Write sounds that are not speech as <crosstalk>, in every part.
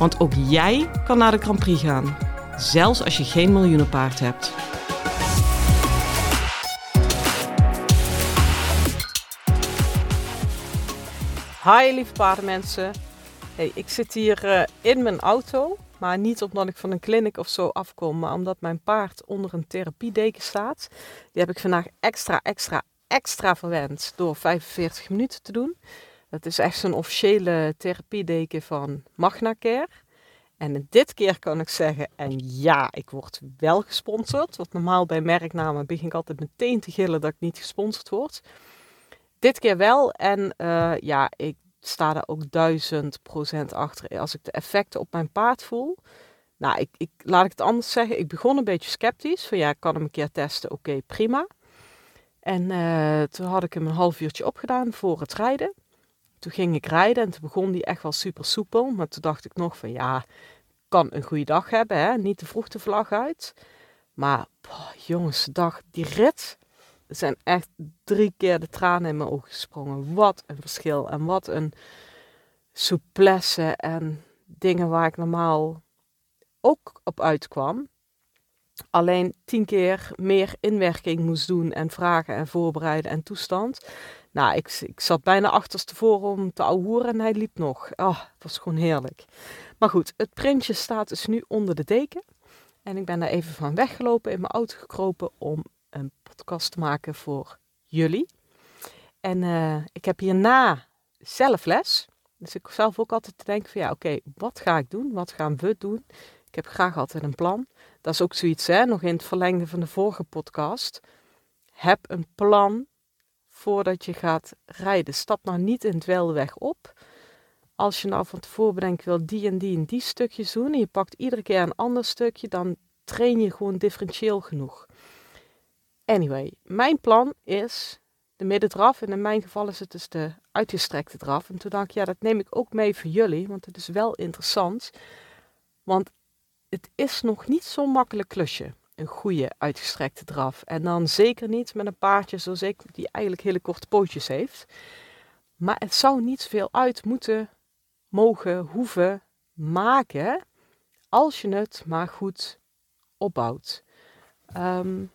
Want ook jij kan naar de Grand Prix gaan, zelfs als je geen miljoenenpaard hebt. Hi lieve paardenmensen. Hey, ik zit hier uh, in mijn auto, maar niet omdat ik van een clinic of zo afkom, maar omdat mijn paard onder een therapiedeken staat. Die heb ik vandaag extra, extra, extra verwend door 45 minuten te doen. Dat is echt zo'n officiële therapiedeken van MagnaCare. En dit keer kan ik zeggen, en ja, ik word wel gesponsord. Want normaal bij merknamen begin ik altijd meteen te gillen dat ik niet gesponsord word. Dit keer wel. En uh, ja, ik sta daar ook duizend procent achter. Als ik de effecten op mijn paard voel. Nou, ik, ik, laat ik het anders zeggen. Ik begon een beetje sceptisch. Van ja, ik kan hem een keer testen. Oké, prima. En uh, toen had ik hem een half uurtje opgedaan voor het rijden. Toen ging ik rijden en toen begon die echt wel super soepel. Maar toen dacht ik nog van ja, kan een goede dag hebben. Hè? Niet te vroeg de vlag uit. Maar boah, jongens, dag, die rit. Er zijn echt drie keer de tranen in mijn ogen gesprongen. Wat een verschil. En wat een souplesse en dingen waar ik normaal ook op uitkwam. Alleen tien keer meer inwerking moest doen en vragen en voorbereiden en toestand. Nou, ik, ik zat bijna achterstevoren om te ouwehoeren en hij liep nog. Oh, het was gewoon heerlijk. Maar goed, het printje staat dus nu onder de deken. En ik ben daar even van weggelopen, in mijn auto gekropen om een podcast te maken voor jullie. En uh, ik heb hierna zelf les. Dus ik zelf ook altijd te denken van ja, oké, wat ga ik doen? Wat gaan we doen? Ik heb graag altijd een plan. Dat is ook zoiets, hè, nog in het verlengde van de vorige podcast. Heb een plan voordat je gaat rijden. Stap nou niet in het weg op. Als je nou van tevoren bedenkt, wil die en die en die stukjes doen. En je pakt iedere keer een ander stukje, dan train je gewoon differentieel genoeg. Anyway, mijn plan is de middendraf. En in mijn geval is het dus de uitgestrekte draf. En toen dacht ik, ja, dat neem ik ook mee voor jullie. Want het is wel interessant. Want het is nog niet zo'n makkelijk klusje. Een goede uitgestrekte draf. En dan zeker niet met een paardje zoals ik, die eigenlijk hele korte pootjes heeft. Maar het zou niet veel uit moeten, mogen, hoeven maken. Als je het maar goed opbouwt. Um,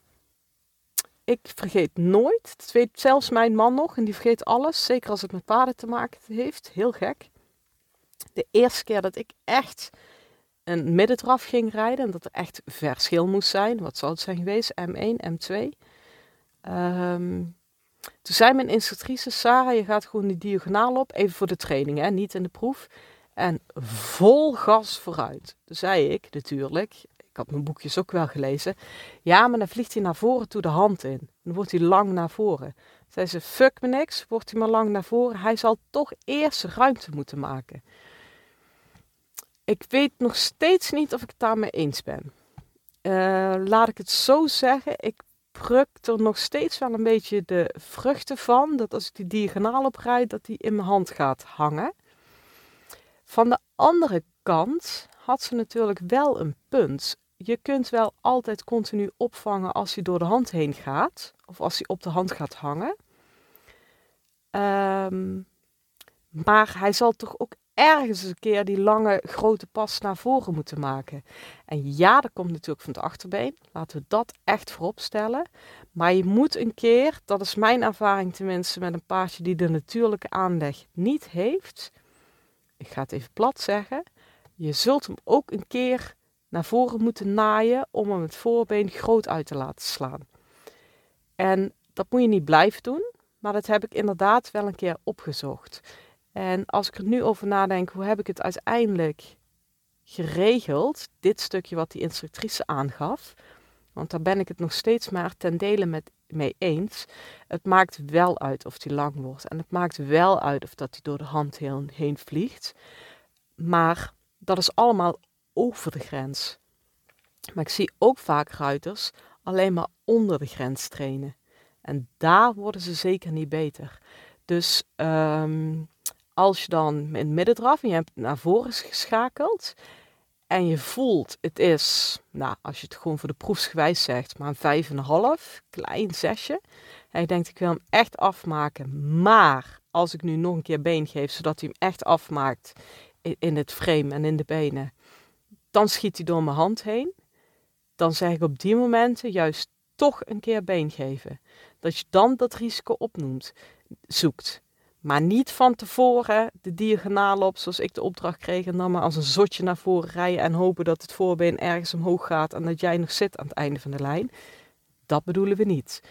ik vergeet nooit, dat weet zelfs mijn man nog, en die vergeet alles, zeker als het met paarden te maken heeft. Heel gek. De eerste keer dat ik echt een middendraf ging rijden en dat er echt verschil moest zijn, wat zou het zijn geweest, M1, M2. Um, toen zei mijn instructrice, Sarah, je gaat gewoon die diagonaal op, even voor de training, hè, niet in de proef. En vol gas vooruit. Toen zei ik natuurlijk, ik had mijn boekjes ook wel gelezen. Ja, maar dan vliegt hij naar voren toe de hand in. Dan wordt hij lang naar voren. Zei ze, fuck me niks, wordt hij maar lang naar voren. Hij zal toch eerst ruimte moeten maken. Ik weet nog steeds niet of ik het daarmee eens ben. Uh, laat ik het zo zeggen, ik pruk er nog steeds wel een beetje de vruchten van. Dat als ik die diagonaal oprijd, dat die in mijn hand gaat hangen. Van de andere kant had ze natuurlijk wel een punt je kunt wel altijd continu opvangen als hij door de hand heen gaat. Of als hij op de hand gaat hangen. Ehm, maar hij zal toch ook ergens een keer die lange grote pas naar voren moeten maken. En ja, dat komt natuurlijk van het achterbeen. Laten we dat echt voorop stellen. Maar je moet een keer, dat is mijn ervaring tenminste met een paardje die de natuurlijke aanleg niet heeft. Ik ga het even plat zeggen. Je zult hem ook een keer naar voren moeten naaien om hem het voorbeen groot uit te laten slaan. En dat moet je niet blijven doen, maar dat heb ik inderdaad wel een keer opgezocht. En als ik er nu over nadenk, hoe heb ik het uiteindelijk geregeld? Dit stukje wat die instructrice aangaf. Want daar ben ik het nog steeds maar ten dele met mee eens. Het maakt wel uit of die lang wordt. En het maakt wel uit of dat hij door de hand heen, heen vliegt. Maar dat is allemaal over de grens. Maar ik zie ook vaak ruiters alleen maar onder de grens trainen. En daar worden ze zeker niet beter. Dus ehm, als je dan in het middendraf en je hebt naar voren geschakeld en je voelt, het is, nou, als je het gewoon voor de proefsgewijs zegt, maar een vijf en een half, klein zesje. En je denkt, ik wil hem echt afmaken. Maar als ik nu nog een keer been geef, zodat hij hem echt afmaakt in het frame en in de benen, dan schiet hij door mijn hand heen. Dan zeg ik op die momenten juist toch een keer been geven. Dat je dan dat risico opnoemt, zoekt. Maar niet van tevoren de diagonaal op, zoals ik de opdracht kreeg, en dan maar als een zotje naar voren rijden en hopen dat het voorbeen ergens omhoog gaat en dat jij nog zit aan het einde van de lijn. Dat bedoelen we niet.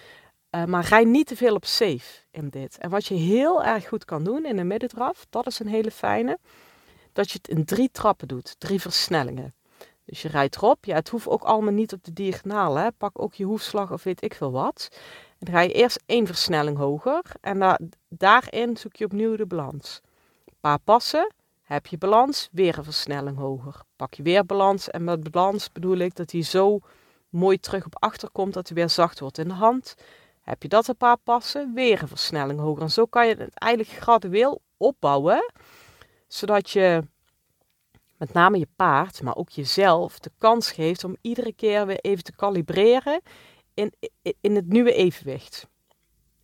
Uh, maar rij niet te veel op safe in dit. En wat je heel erg goed kan doen in een middendraf, dat is een hele fijne, dat je het in drie trappen doet, drie versnellingen. Dus je rijdt erop. Ja, het hoeft ook allemaal niet op de diagonaal. Hè. Pak ook je hoefslag of weet ik veel wat. Dan ga je eerst één versnelling hoger. En da daarin zoek je opnieuw de balans. Een paar passen, heb je balans, weer een versnelling hoger. Pak je weer balans. En met balans bedoel ik dat hij zo mooi terug op achter komt dat hij weer zacht wordt in de hand. Heb je dat een paar passen, weer een versnelling hoger. En zo kan je het eigenlijk gradueel opbouwen. Zodat je met name je paard, maar ook jezelf, de kans geeft om iedere keer weer even te kalibreren in, in het nieuwe evenwicht.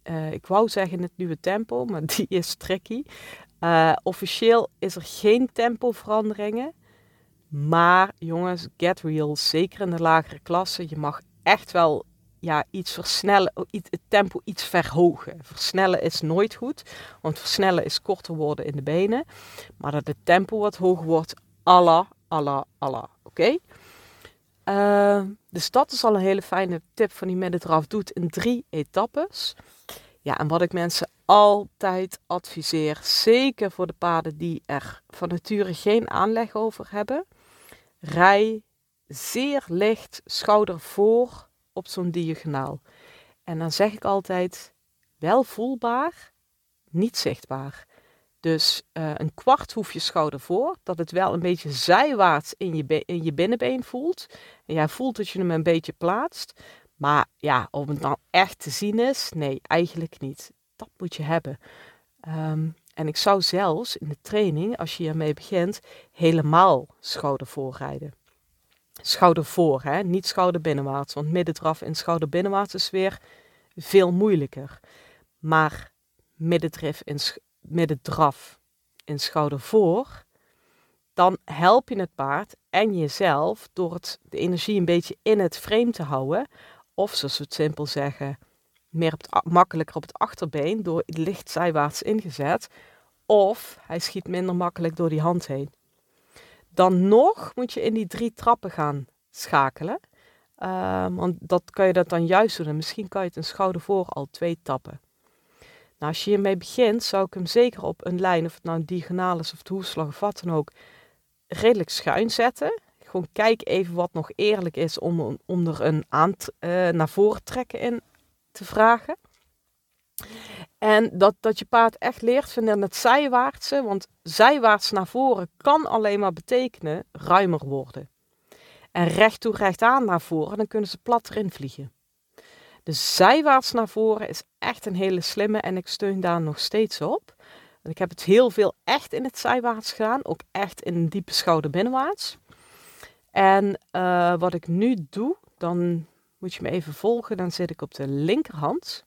Uh, ik wou zeggen het nieuwe tempo, maar <laughs> die is tricky. Uh, officieel is er geen tempoveranderingen. Maar jongens, get real, zeker in de lagere klasse. Je mag echt wel ja, iets versnellen, het tempo iets verhogen. Versnellen is nooit goed, want versnellen is korter worden in de benen. Maar dat het tempo wat hoger wordt, Allah, Allah, Allah. Oké? Dus dat is al een hele fijne tip van die middendraf. Doet in drie etappes. Ja, en wat ik mensen altijd adviseer, zeker voor de paarden die er van nature geen aanleg over hebben, rij zeer licht schouder voor op zo'n diagonaal. En dan zeg ik altijd, wel voelbaar, niet zichtbaar. Dus uh, een kwart hoef je schouder voor, dat het wel een beetje zijwaarts in je, in je binnenbeen voelt. En jij voelt dat je hem een beetje plaatst. Maar ja, of het dan echt te zien is, nee, eigenlijk niet. Dat moet je hebben. Um, en ik zou zelfs in de training, als je hiermee begint, helemaal schouder voorrijden. Schouder voor, hè? niet schouder binnenwaarts. Want middendraf en schouder binnenwaarts is weer veel moeilijker. Maar middendrif in, draf in schouder voor, dan help je het paard en jezelf door het, de energie een beetje in het frame te houden. Of zoals we het simpel zeggen, meer op het, makkelijker op het achterbeen door licht zijwaarts ingezet. Of hij schiet minder makkelijk door die hand heen. Dan nog moet je in die drie trappen gaan schakelen. Uh, want dat kan je dat dan juist doen. En misschien kan je het een schouder voor al twee tappen. Nou, als je hiermee begint, zou ik hem zeker op een lijn, of het nou een diagonaal is of het hoefslag of wat dan ook, redelijk schuin zetten. Gewoon kijk even wat nog eerlijk is om, om er een aan, uh, naar voren trekken in te vragen. En dat, dat je paard echt leert vinden het zijwaartse, want zijwaarts naar voren kan alleen maar betekenen ruimer worden. En recht toe recht aan naar voren, dan kunnen ze plat erin vliegen. Zijwaarts naar voren is echt een hele slimme en ik steun daar nog steeds op. Ik heb het heel veel echt in het zijwaarts gedaan, ook echt in een diepe schouder binnenwaarts. En uh, wat ik nu doe, dan moet je me even volgen. Dan zit ik op de linkerhand.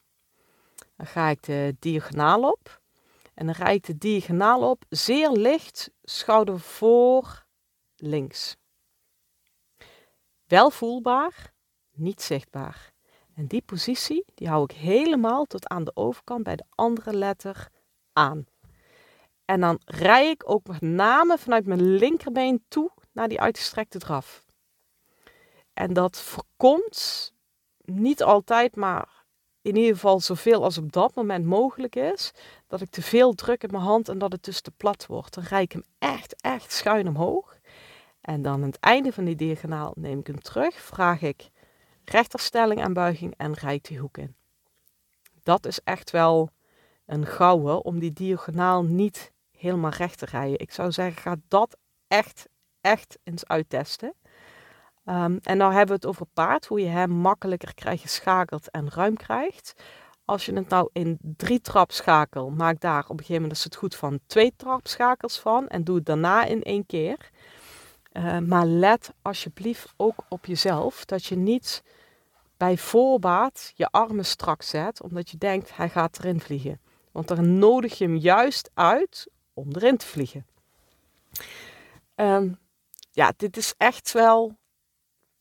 Dan ga ik de diagonaal op. En dan rijd ik de diagonaal op, zeer licht, schouder voor, links. Wel voelbaar, niet zichtbaar. En die positie, die hou ik helemaal tot aan de overkant bij de andere letter aan. En dan rij ik ook met name vanuit mijn linkerbeen toe naar die uitgestrekte draf. En dat voorkomt niet altijd, maar in ieder geval zoveel als op dat moment mogelijk is, dat ik te veel druk in mijn hand en dat het dus te plat wordt. Dan rij ik hem echt, echt schuin omhoog. En dan aan het einde van die diagonaal neem ik hem terug, vraag ik rechterstelling en buiging en rijd die hoek in. Dat is echt wel een gouden om die diagonaal niet helemaal recht te rijden. Ik zou zeggen, ga dat echt echt eens uittesten. Um, en nou hebben we het over paard, hoe je hem makkelijker krijgt geschakeld en ruim krijgt. Als je het nou in drie trapschakel, maak daar op een gegeven moment is het goed van twee trapschakels van en doe het daarna in één keer. Uh, maar let alsjeblieft ook op jezelf dat je niet bij voorbaat je armen strak zet, omdat je denkt hij gaat erin vliegen. Want dan nodig je hem juist uit om erin te vliegen. Um, ja, dit is echt wel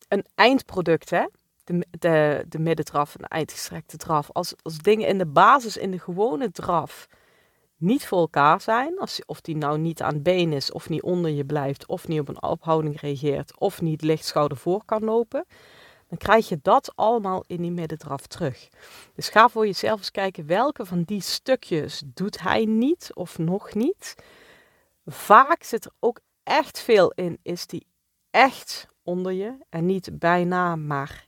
een eindproduct, hè? De, de, de middendraf en de eindgestrekte draf. Als, als dingen in de basis, in de gewone draf, niet voor elkaar zijn, als, of die nou niet aan het been is, of niet onder je blijft, of niet op een ophouding reageert, of niet licht schouder voor kan lopen, dan krijg je dat allemaal in die middendraf terug. Dus ga voor jezelf eens kijken welke van die stukjes doet hij niet of nog niet. Vaak zit er ook echt veel in, is die echt onder je en niet bijna, maar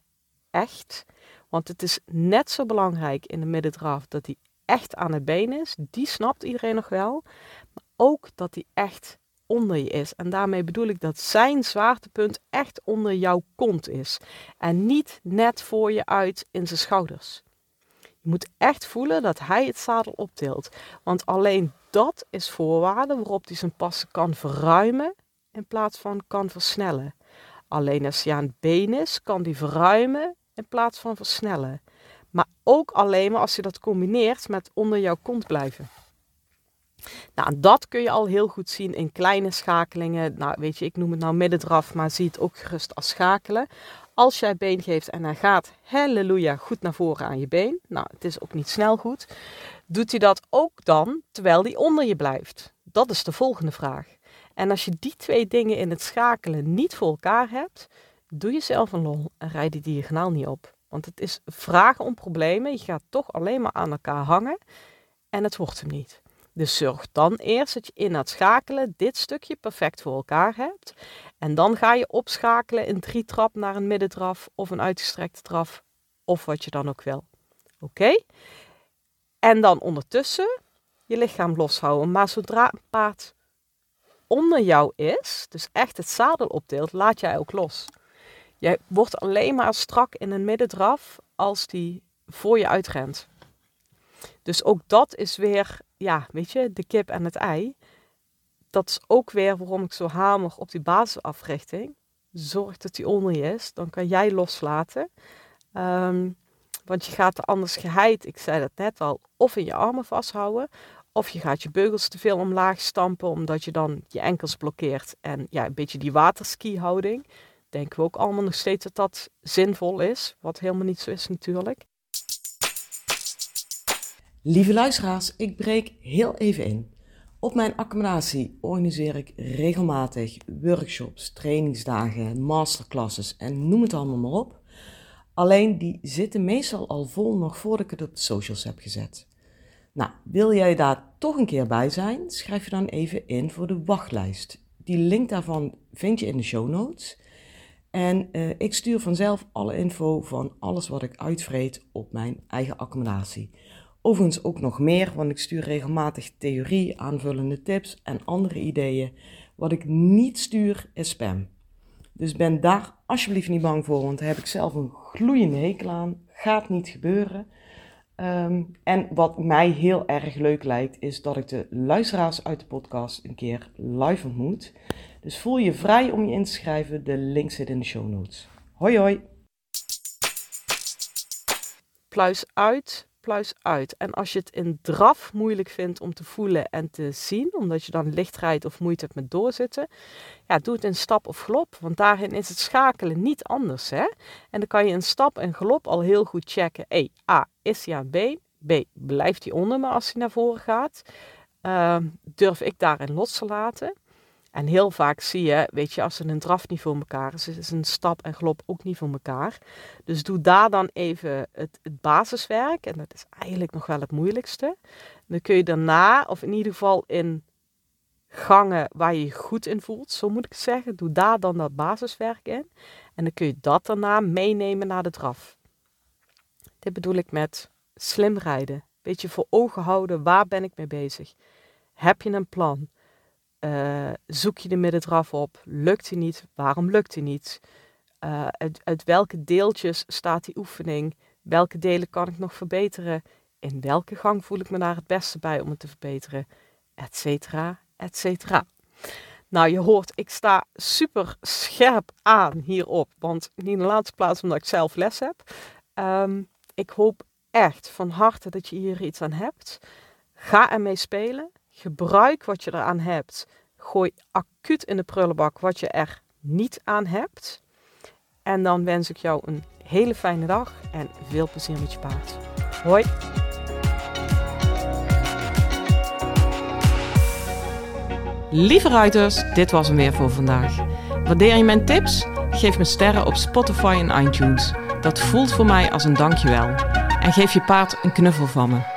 echt. Want het is net zo belangrijk in de middendraf dat hij echt aan het been is. Die snapt iedereen nog wel. Maar ook dat hij echt onder je is. En daarmee bedoel ik dat zijn zwaartepunt echt onder jouw kont is. En niet net voor je uit in zijn schouders. Je moet echt voelen dat hij het zadel optilt. Want alleen dat is voorwaarde waarop hij zijn passen kan verruimen in plaats van kan versnellen. Alleen als hij aan het been is, kan die verruimen in plaats van versnellen. Maar ook alleen maar als je dat combineert met onder jouw kont blijven. Nou, dat kun je al heel goed zien in kleine schakelingen. Nou, weet je, ik noem het nou middendraf, maar zie het ook gerust als schakelen. Als jij been geeft en hij gaat, halleluja, goed naar voren aan je been. Nou, het is ook niet snel goed. Doet hij dat ook dan terwijl hij onder je blijft? Dat is de volgende vraag. En als je die twee dingen in het schakelen niet voor elkaar hebt, doe jezelf een lol en rijd die diagonaal niet op. Want het is vragen om problemen. Je gaat toch alleen maar aan elkaar hangen en het wordt hem niet. Dus zorg dan eerst dat je in het schakelen dit stukje perfect voor elkaar hebt. En dan ga je opschakelen in drie trap naar een middendraf of een uitgestrekte draf. Of wat je dan ook wil. Oké? En dan ondertussen je lichaam loshouden. Maar zodra een paard onder jou is, dus echt het zadel opdeelt, laat jij ook los. Jij wordt alleen maar strak in een middendraf als die voor je uitrent. Dus ook dat is weer, ja, weet je, de kip en het ei. Dat is ook weer waarom ik zo hamer op die basisafrichting. Zorg dat die onder je is, dan kan jij loslaten. Ehm, want je gaat er anders geheid, ik zei dat net al, of in je armen vasthouden, of je gaat je beugels te veel omlaag stampen, omdat je dan je enkels blokkeert. En ja, een beetje die waterski-houding. Denken we ook allemaal nog steeds dat dat zinvol is. Wat helemaal niet zo is natuurlijk. Lieve luisteraars, ik breek heel even in. Op mijn accommodatie organiseer ik regelmatig workshops, trainingsdagen, masterclasses en noem het allemaal maar op. Alleen die zitten meestal al vol nog voordat ik het op de socials heb gezet. Nou, wil jij daar toch een keer bij zijn? Schrijf je dan even in voor de wachtlijst. Die link daarvan vind je in de show notes. En uh, ik stuur vanzelf alle info van alles wat ik uitvreet op mijn eigen accommodatie. Overigens ook nog meer, want ik stuur regelmatig theorie, aanvullende tips en andere ideeën. Wat ik niet stuur is spam. Dus ben daar alsjeblieft niet bang voor, want daar heb ik zelf een gloeiende hekel aan. Gaat niet gebeuren. Ehm, en wat mij heel erg leuk lijkt, is dat ik de luisteraars uit de podcast een keer live ontmoet. Dus voel je vrij om je in te schrijven. De link zit in de show notes. Hoi hoi! Pluis uit, pluis uit. En als je het in draf moeilijk vindt om te voelen en te zien, omdat je dan licht rijdt of moeite hebt met doorzitten, ja, doe het in stap of glop. Want daarin is het schakelen niet anders. Hè? En dan kan je in stap en glop al heel goed checken. E, A, is hij aan B? B, blijft hij onder me als hij naar voren gaat? Uh, durf ik daarin los te laten? En heel vaak zie je, weet je, als een draf niet voor elkaar is, is een stap en glop ook niet voor elkaar. Dus doe daar dan even het, het basiswerk. En dat is eigenlijk nog wel het moeilijkste. Dan kun je daarna, of in ieder geval in gangen waar je je goed in voelt, zo moet ik zeggen, doe daar dan dat basiswerk in. En dan kun je dat daarna meenemen naar de draf. Dit bedoel ik met slim rijden. Beetje voor ogen houden, waar ben ik mee bezig? Heb je een plan? Uh, zoek je de middendraf op? Lukt hij niet? Waarom lukt hij niet? Uh, uit, welke deeltjes staat die oefening? Welke delen kan ik nog verbeteren? In welke gang voel ik me daar het beste bij om het te verbeteren? Etcetera, etcetera. Nou, je hoort, ik sta super scherp aan hierop. Want niet in de laatste plaats omdat ik zelf les heb. Um, ik hoop echt van harte dat je hier iets aan hebt. Ga ermee spelen. Gebruik wat je eraan hebt. Gooi acuut in de prullenbak wat je er niet aan hebt. En dan wens ik jou een hele fijne dag en veel plezier met je paard. Hoi! Lieve ruiters, dit was hem weer voor vandaag. Waardeer je mijn tips? Geef me sterren op Spotify en iTunes. Dat voelt voor mij als een dankjewel. En geef je paard een knuffel van me.